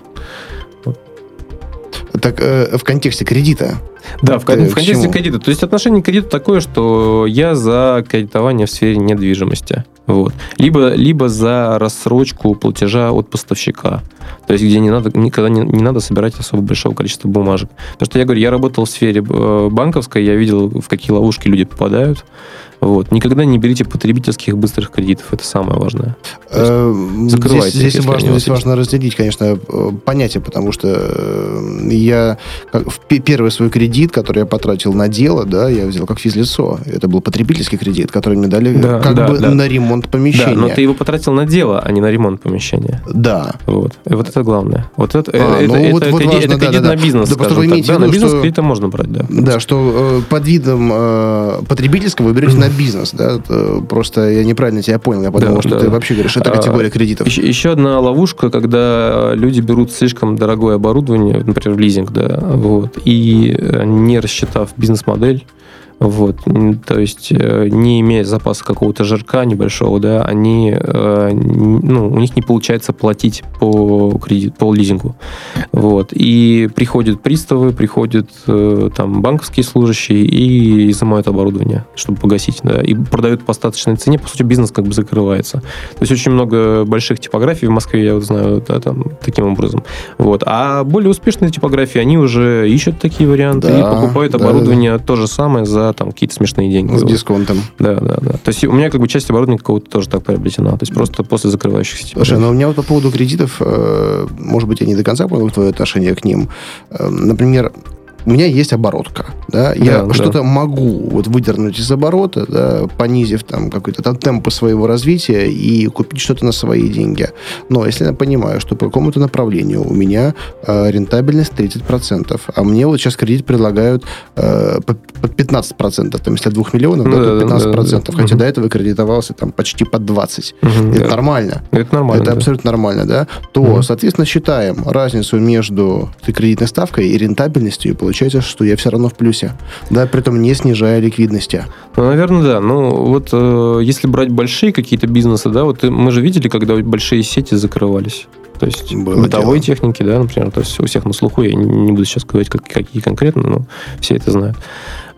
Так э, в контексте кредита. Да, в, в контексте чему? кредита. То есть отношение к кредиту такое, что я за кредитование в сфере недвижимости. Вот. Либо, либо за рассрочку платежа от поставщика. То есть, где не надо, никогда не, не надо собирать особо большого количества бумажек. Потому что я говорю, я работал в сфере э, банковской, я видел, в какие ловушки люди попадают. Вот. Никогда не берите потребительских быстрых кредитов, это самое важное. Э, здесь, здесь, важно, здесь важно разделить, конечно, э, понятие, потому что э, я в первый свой кредит, который я потратил на дело, да, я взял как физлицо. Это был потребительский кредит, который мне дали да, как да, бы да. на ремонт помещения. Да, но ты его потратил на дело, а не на ремонт помещения. Да. Вот. И вот это главное. Вот это, а, это, ну, это, вот, это, вот кредит, важно, это кредит да, на бизнес, да, скажем так. Да, на бизнес что, кредиты можно брать, да. Да, что э, под видом э, потребительского вы берете на бизнес, да? Просто я неправильно тебя понял. Я подумал, да, что да. ты вообще говоришь, это категория а, кредитов. Еще, еще одна ловушка, когда люди берут слишком дорогое оборудование, например, в лизинг, да, вот, и не рассчитав бизнес-модель, вот, то есть, э, не имея запаса какого-то жирка небольшого, да, они, э, ну, у них не получается платить по кредит, по лизингу. Вот. И приходят приставы, приходят э, там банковские служащие и изымают оборудование, чтобы погасить, да, и продают по остаточной цене, по сути, бизнес как бы закрывается. То есть, очень много больших типографий в Москве, я вот знаю, да, там, таким образом. Вот. А более успешные типографии, они уже ищут такие варианты да, и покупают да, оборудование да. то же самое за там какие-то смешные деньги. С дисконтом. Да, да, да. То есть у меня как бы часть оборудования какого-то тоже так приобретена. То есть просто после закрывающихся. Слушай, но у меня вот по поводу кредитов, э, может быть, я не до конца понял твое отношение к ним. Э, например, у меня есть оборотка, да, я да, что-то могу вот выдернуть из оборота, да, понизив там какой-то там темп своего развития и купить что-то на свои деньги. Но если я понимаю, что по какому-то направлению у меня э, рентабельность 30%, а мне вот сейчас кредит предлагают э, по, по 15%, там, если 2 миллионов, да, да, то 15%, да, да, хотя угу. до этого кредитовался там почти под 20. Угу, это да. нормально. Это нормально. Это да. абсолютно нормально, да. То, угу. соответственно, считаем разницу между кредитной ставкой и рентабельностью и получаем получается, что я все равно в плюсе. Да, при этом не снижая ликвидности. Ну, наверное, да. Ну, вот э, если брать большие какие-то бизнесы, да, вот мы же видели, когда большие сети закрывались. То есть Было бытовой дело. техники, да, например, то есть у всех на слуху, я не буду сейчас говорить, как, какие конкретно, но все это знают.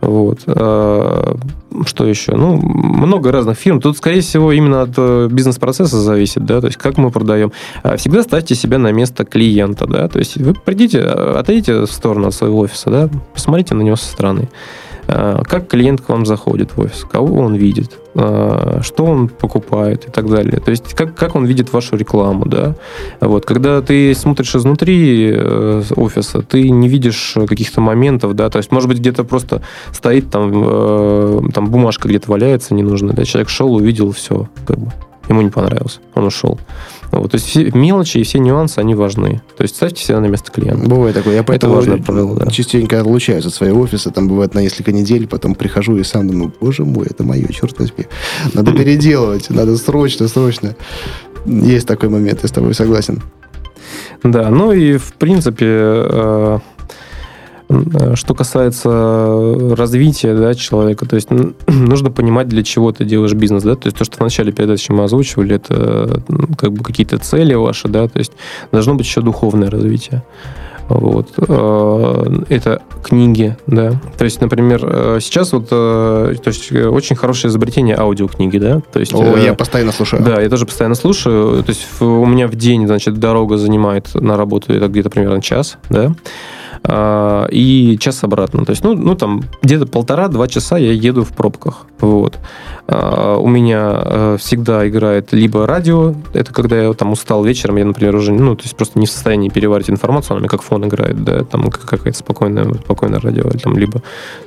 Вот. А, что еще? Ну, много разных фирм. Тут, скорее всего, именно от э, бизнес-процесса зависит, да, то есть как мы продаем. А всегда ставьте себя на место клиента, да, то есть вы придите, отойдите в сторону от своего офиса, да, посмотрите на него со стороны. А, как клиент к вам заходит в офис, кого он видит, а, что он покупает и так далее. То есть как, как он видит вашу рекламу, да. Вот, когда ты смотришь изнутри э, офиса, ты не видишь каких-то моментов, да, то есть, может быть, где-то просто стоит там, э, там бумажка где-то валяется ненужная, да, человек шел, увидел, все, как бы, ему не понравилось, он ушел. Вот, то есть все мелочи и все нюансы, они важны. То есть ставьте себя на место клиента. Бывает такое. Я поэтому Это важное правило, да. частенько отлучаюсь от своего офиса, там бывает на несколько недель, потом прихожу и сам думаю, боже мой, это мое, черт возьми. Надо переделывать, надо срочно, срочно. Есть такой момент, я с тобой согласен. Да, ну и в принципе Э, что касается развития да, человека, то есть нужно понимать, для чего ты делаешь бизнес, да, то есть то, что в начале передачи мы озвучивали, это как бы какие-то цели ваши, да, то есть должно быть еще духовное развитие. Вот. Э, это книги, да. То есть, например, э, сейчас вот то есть, очень хорошее изобретение аудиокниги, да. То есть, О, я постоянно слушаю. Да, я тоже постоянно слушаю. То есть у меня в день, значит, дорога занимает на работу это где-то примерно час, да. А, и час обратно. То есть, ну, ну там где-то полтора-два часа я еду в пробках. Вот. А, у меня э, всегда играет либо радио, это когда я там устал вечером, я, например, уже, ну, то есть просто не в состоянии переварить информацию, она мне как фон играет, да, там какая-то спокойная, спокойное радио, там, либо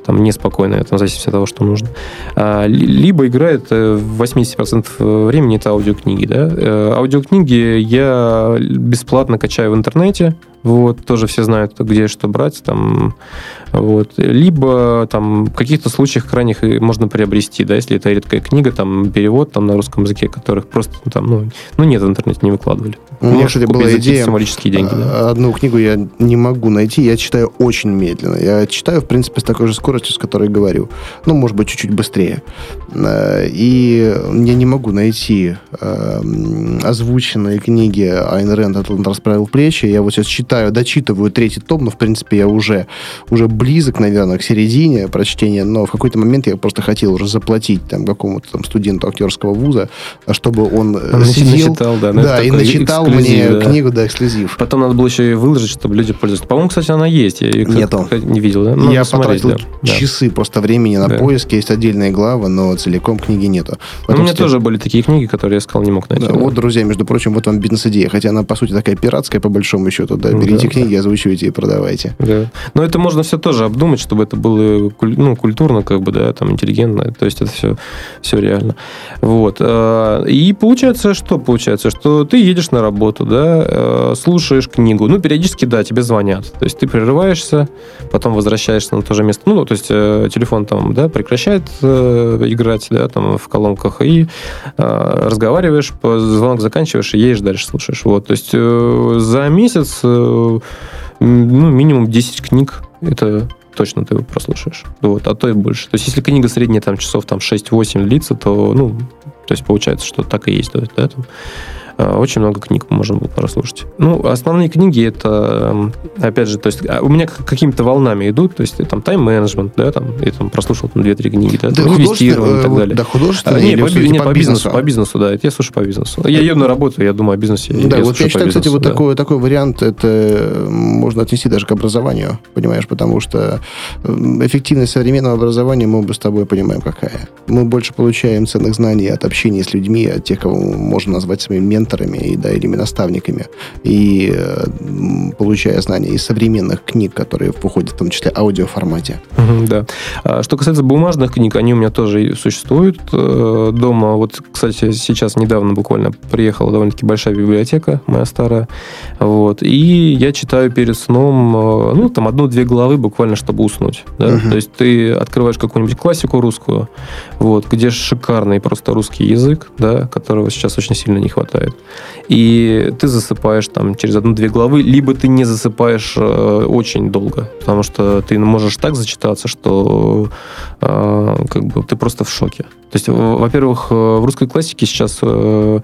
там неспокойное, там, в зависимости от того, что нужно. А, либо играет э, в 80% времени это аудиокниги, да. Э, аудиокниги я бесплатно качаю в интернете, вот, тоже все знают, где что брать, там, вот. Либо там в каких-то случаях крайних можно приобрести, да, если это редкая книга, там перевод там на русском языке, которых просто там, ну, ну нет в интернете, не выкладывали. У меня, кстати, была идея, символические деньги. Да. Одну книгу я не могу найти, я читаю очень медленно. Я читаю, в принципе, с такой же скоростью, с которой говорю. Ну, может быть, чуть-чуть быстрее. Э, и я не могу найти э, озвученные книги Айн Рэнд «Атлант расправил плечи». Я вот сейчас читаю читаю, дочитываю третий том, но, в принципе, я уже, уже близок, наверное, к середине прочтения, но в какой-то момент я просто хотел уже заплатить там какому-то там студенту актерского вуза, чтобы он, он сидел... начитал, да, Да, ну, и такой начитал мне да. книгу, да, эксклюзив. Потом надо было еще и выложить, чтобы люди пользовались. По-моему, кстати, она есть. Я ее Нету. не видел, да? Надо я потратил да. Да. часы просто времени на Да. поиск, есть отдельные главы, но целиком книги нету. Ну, у Поэтому, меня кстати, тоже были такие книги, которые я искал, не мог найти. Да, да. Вот, друзья, между прочим, вот вам бизнес-идея. Хотя она, по сути, такая пиратская, по большому счету. Да, Ну, берите да. книги, озвучивайте и продавайте. Да. Но это можно все тоже обдумать, чтобы это было ну, культурно, как бы, да, там, интеллигентно. То есть это все, все реально. Вот. А, И получается, что получается? Что ты едешь на работу, да, э, слушаешь книгу. Ну, периодически, да, тебе звонят. То есть ты прерываешься, потом возвращаешься на то же место. Ну, то есть э, телефон там, да, прекращает э, играть, да, там, в колонках, и э, разговариваешь, звонок заканчиваешь и едешь дальше слушаешь. Вот. То есть э, за месяц э, ну, минимум 10 книг это точно ты прослушаешь. Вот, а то и больше. То есть, если книга средняя там часов там 6-8 длится, то, ну, то есть получается, что так и есть. Да, там. А, Очень много книг можно было прослушать. Ну, основные книги это, м, опять же, то есть а, у меня как- какими-то волнами идут, то есть там тайм-менеджмент, да, там, я там прослушал там, 2-3 книги, да, там, инвестирование и художественные, так э, далее. Да, А, художественные не, или по, всё-таки не, по бизнесу, по бизнесу, да, это я слушаю по бизнесу. Я еду на работу, я думаю о бизнесе. Да, вот слушаю я по считаю, кстати, бизнесу, вот да. такой, такой вариант, это э, можно отнести даже к образованию, понимаешь, потому что э, эффективность современного образования мы оба с тобой понимаем какая. Мы больше получаем ценных знаний от общения с людьми, от тех, кого можно назвать своими менторами и, да, или наставниками, и э, получая знания из современных книг, которые выходят в том числе в аудиоформате. Мгм, Да. А Что касается бумажных книг, они у меня тоже существуют э, дома. Вот, кстати, сейчас недавно буквально приехала довольно-таки большая библиотека, моя старая. Вот. И я читаю перед сном, э, ну, там, одну-две главы буквально, чтобы уснуть. да. Мгм. То есть ты открываешь какую-нибудь классику русскую, вот, где шикарный просто русский язык, да, которого сейчас очень сильно не хватает. И ты засыпаешь там через одну-две главы, либо ты не засыпаешь э, очень долго, потому что ты можешь так зачитаться, что э, как бы ты просто в шоке. То есть, во-первых, э, в русской классике сейчас э,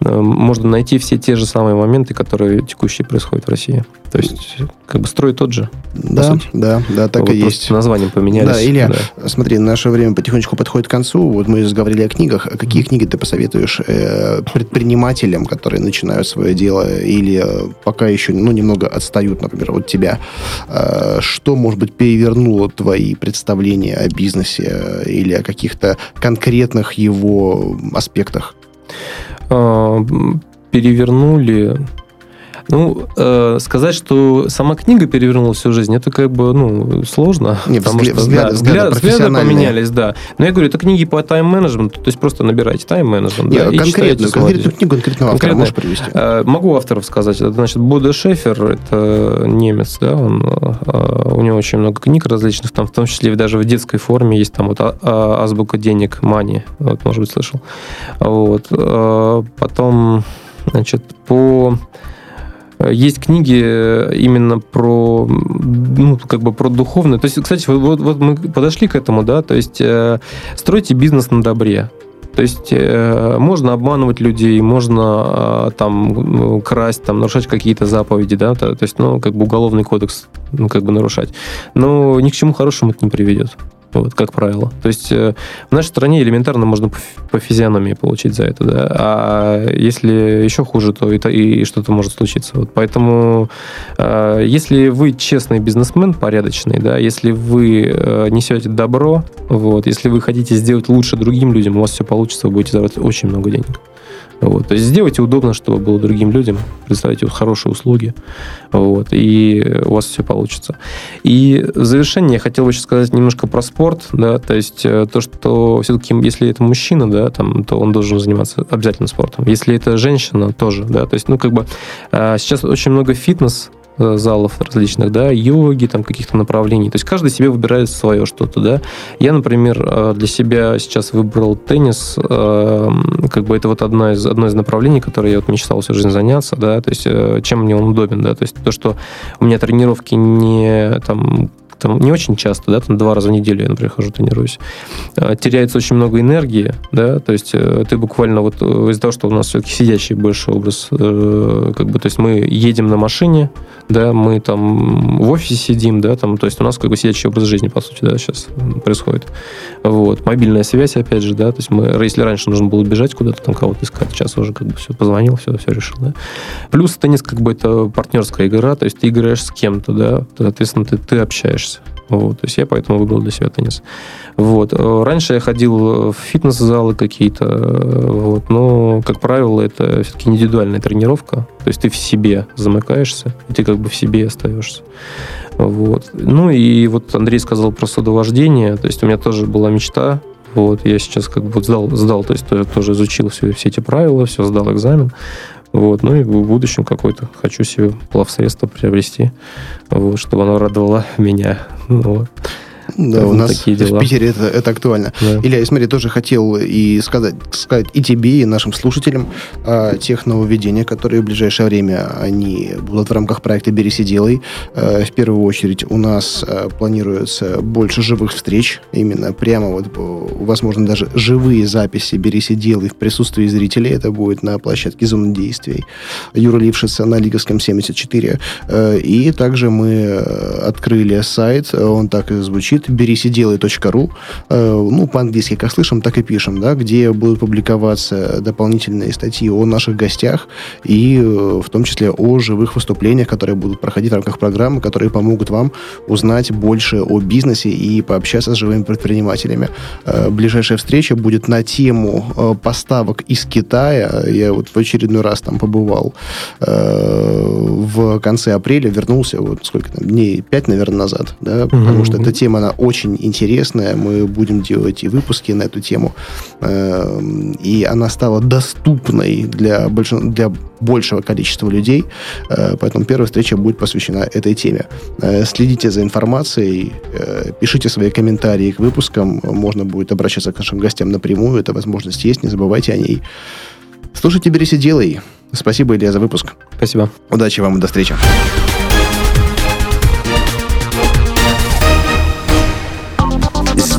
э, можно найти все те же самые моменты, которые текущие происходят в России. То есть, как бы строй тот же. Да, да, да, так Вот и есть. Названием поменялись. Да, Илья, да. смотри, наше время потихонечку подходит к концу. Вот мы заговорили о книгах. А Какие книги ты посоветуешь э, предпринимателям, которые начинают свое дело или пока еще ну, немного отстают, например, от тебя? Э, что, может быть, перевернуло твои представления о бизнесе или о каких-то конкретных его аспектах? А, перевернули. Ну, э, сказать, что сама книга перевернула всю жизнь, это как бы, ну, сложно. Не, потому взгля- что, взгляды- да, взгляды взгляд- профессиональные. поменялись, да. Но я говорю, это книги по тайм-менеджменту, то есть просто набирайте тайм-менеджмент. Не, да, конкретную, конкретную книгу конкретного автора можешь привести? Э, Могу авторов сказать. Это, значит, Бода Шефер, это немец, да, он, э, у него очень много книг различных, там, в том числе и даже в детской форме есть там вот а- а- азбука денег, мани, вот, может быть, слышал. Вот. Э, Потом, значит, по есть книги именно про, ну, как бы про духовное. То есть, кстати, вот, вот, вот мы подошли к этому, да, то есть э, стройте бизнес на добре. То есть э, можно обманывать людей, можно э, там ну, красть, там нарушать какие-то заповеди, да, то, то есть, ну, как бы уголовный кодекс, ну, как бы нарушать. Но ни к чему хорошему это не приведет. Вот, как правило. То есть э, в нашей стране элементарно можно по, по физиономии получить за это, да. А если еще хуже, то это и что-то может случиться. Вот поэтому, э, если вы честный бизнесмен, порядочный, да, если вы э, несете добро, вот, если вы хотите сделать лучше другим людям, у вас все получится, вы будете зарабатывать очень много денег. Вот. То есть сделайте удобно, чтобы было другим людям, представьте вот хорошие услуги, вот, и у вас все получится. И в завершение я хотел бы еще сказать немножко про спорт, да, то есть э, то, что все-таки, если это мужчина, да, там, то он должен заниматься обязательно спортом. Если это женщина, тоже, да, то есть, ну, как бы э, сейчас очень много фитнес залов различных, да, йоги, там, каких-то направлений. То есть каждый себе выбирает свое что-то, да. Я, например, э, для себя сейчас выбрал теннис, э, как бы это вот одно из, одно из направлений, которое я вот мечтал всю жизнь заняться, да, то есть э, чем мне он удобен, да, то есть то, что у меня тренировки не там там не очень часто, да, там два раза в неделю я, например, хожу, тренируюсь, а, теряется очень много энергии, да, то есть э, ты буквально вот э, из-за того, что у нас все-таки сидящий больше образ, э, как бы, то есть мы едем на машине, да, мы там в офисе сидим, да, там, то есть у нас как бы сидящий образ жизни, по сути, да, сейчас происходит. Вот. Мобильная связь, опять же, да, то есть мы, если раньше нужно было бежать куда-то, там кого-то искать, сейчас уже как бы все, позвонил, все, все решил, да. Плюс теннис как бы это партнерская игра, то есть ты играешь с кем-то, да, соответственно, ты, ты общаешься. Вот, то есть я поэтому выбрал для себя теннис. Вот. Раньше я ходил в фитнес-залы какие-то, вот, но, как правило, это все-таки индивидуальная тренировка. То есть ты в себе замыкаешься, и ты как бы в себе остаешься. Вот. Ну и вот Андрей сказал про судовождение. То есть у меня тоже была мечта вот, я сейчас как бы сдал, сдал, то есть тоже изучил все, все эти правила, все, сдал экзамен. Вот, ну и в будущем какой-то хочу себе плавсредство приобрести, вот, чтобы оно радовало меня. Вот. Да, у нас такие дела. в Питере это, это актуально. Да. Илья, я смотри, тоже хотел и сказать, сказать и тебе, и нашим слушателям о тех нововведениях, которые в ближайшее время они будут в рамках проекта «Берись делай». Э, в первую очередь у нас э, планируется больше живых встреч, именно прямо вот, возможно, даже живые записи «Берись делай» в присутствии зрителей. Это будет на площадке «Зоны действий» Юра Лившица на Лиговском 74. Э, и также мы открыли сайт, он так и звучит, звучит берисиделай.ру. Э, ну, по-английски, как слышим, так и пишем, да, где будут публиковаться дополнительные статьи о наших гостях и э, в том числе о живых выступлениях, которые будут проходить в рамках программы, которые помогут вам узнать больше о бизнесе и пообщаться с живыми предпринимателями. Э, ближайшая встреча будет на тему поставок из Китая. Я вот в очередной раз там побывал в конце апреля, вернулся вот сколько там, дней, пять, наверное, назад, да, потому mm-hmm. что эта тема она очень интересная. Мы будем делать и выпуски на эту тему. Эм, и она стала доступной для, больш... для большего количества людей. Э, поэтому первая встреча будет посвящена этой теме. Э, следите за информацией, э, пишите свои комментарии к выпускам. Можно будет обращаться к нашим гостям напрямую. Эта возможность есть, не забывайте о ней. Слушайте, берись и делай. Спасибо, Илья, за выпуск. Спасибо. Удачи вам и до встречи.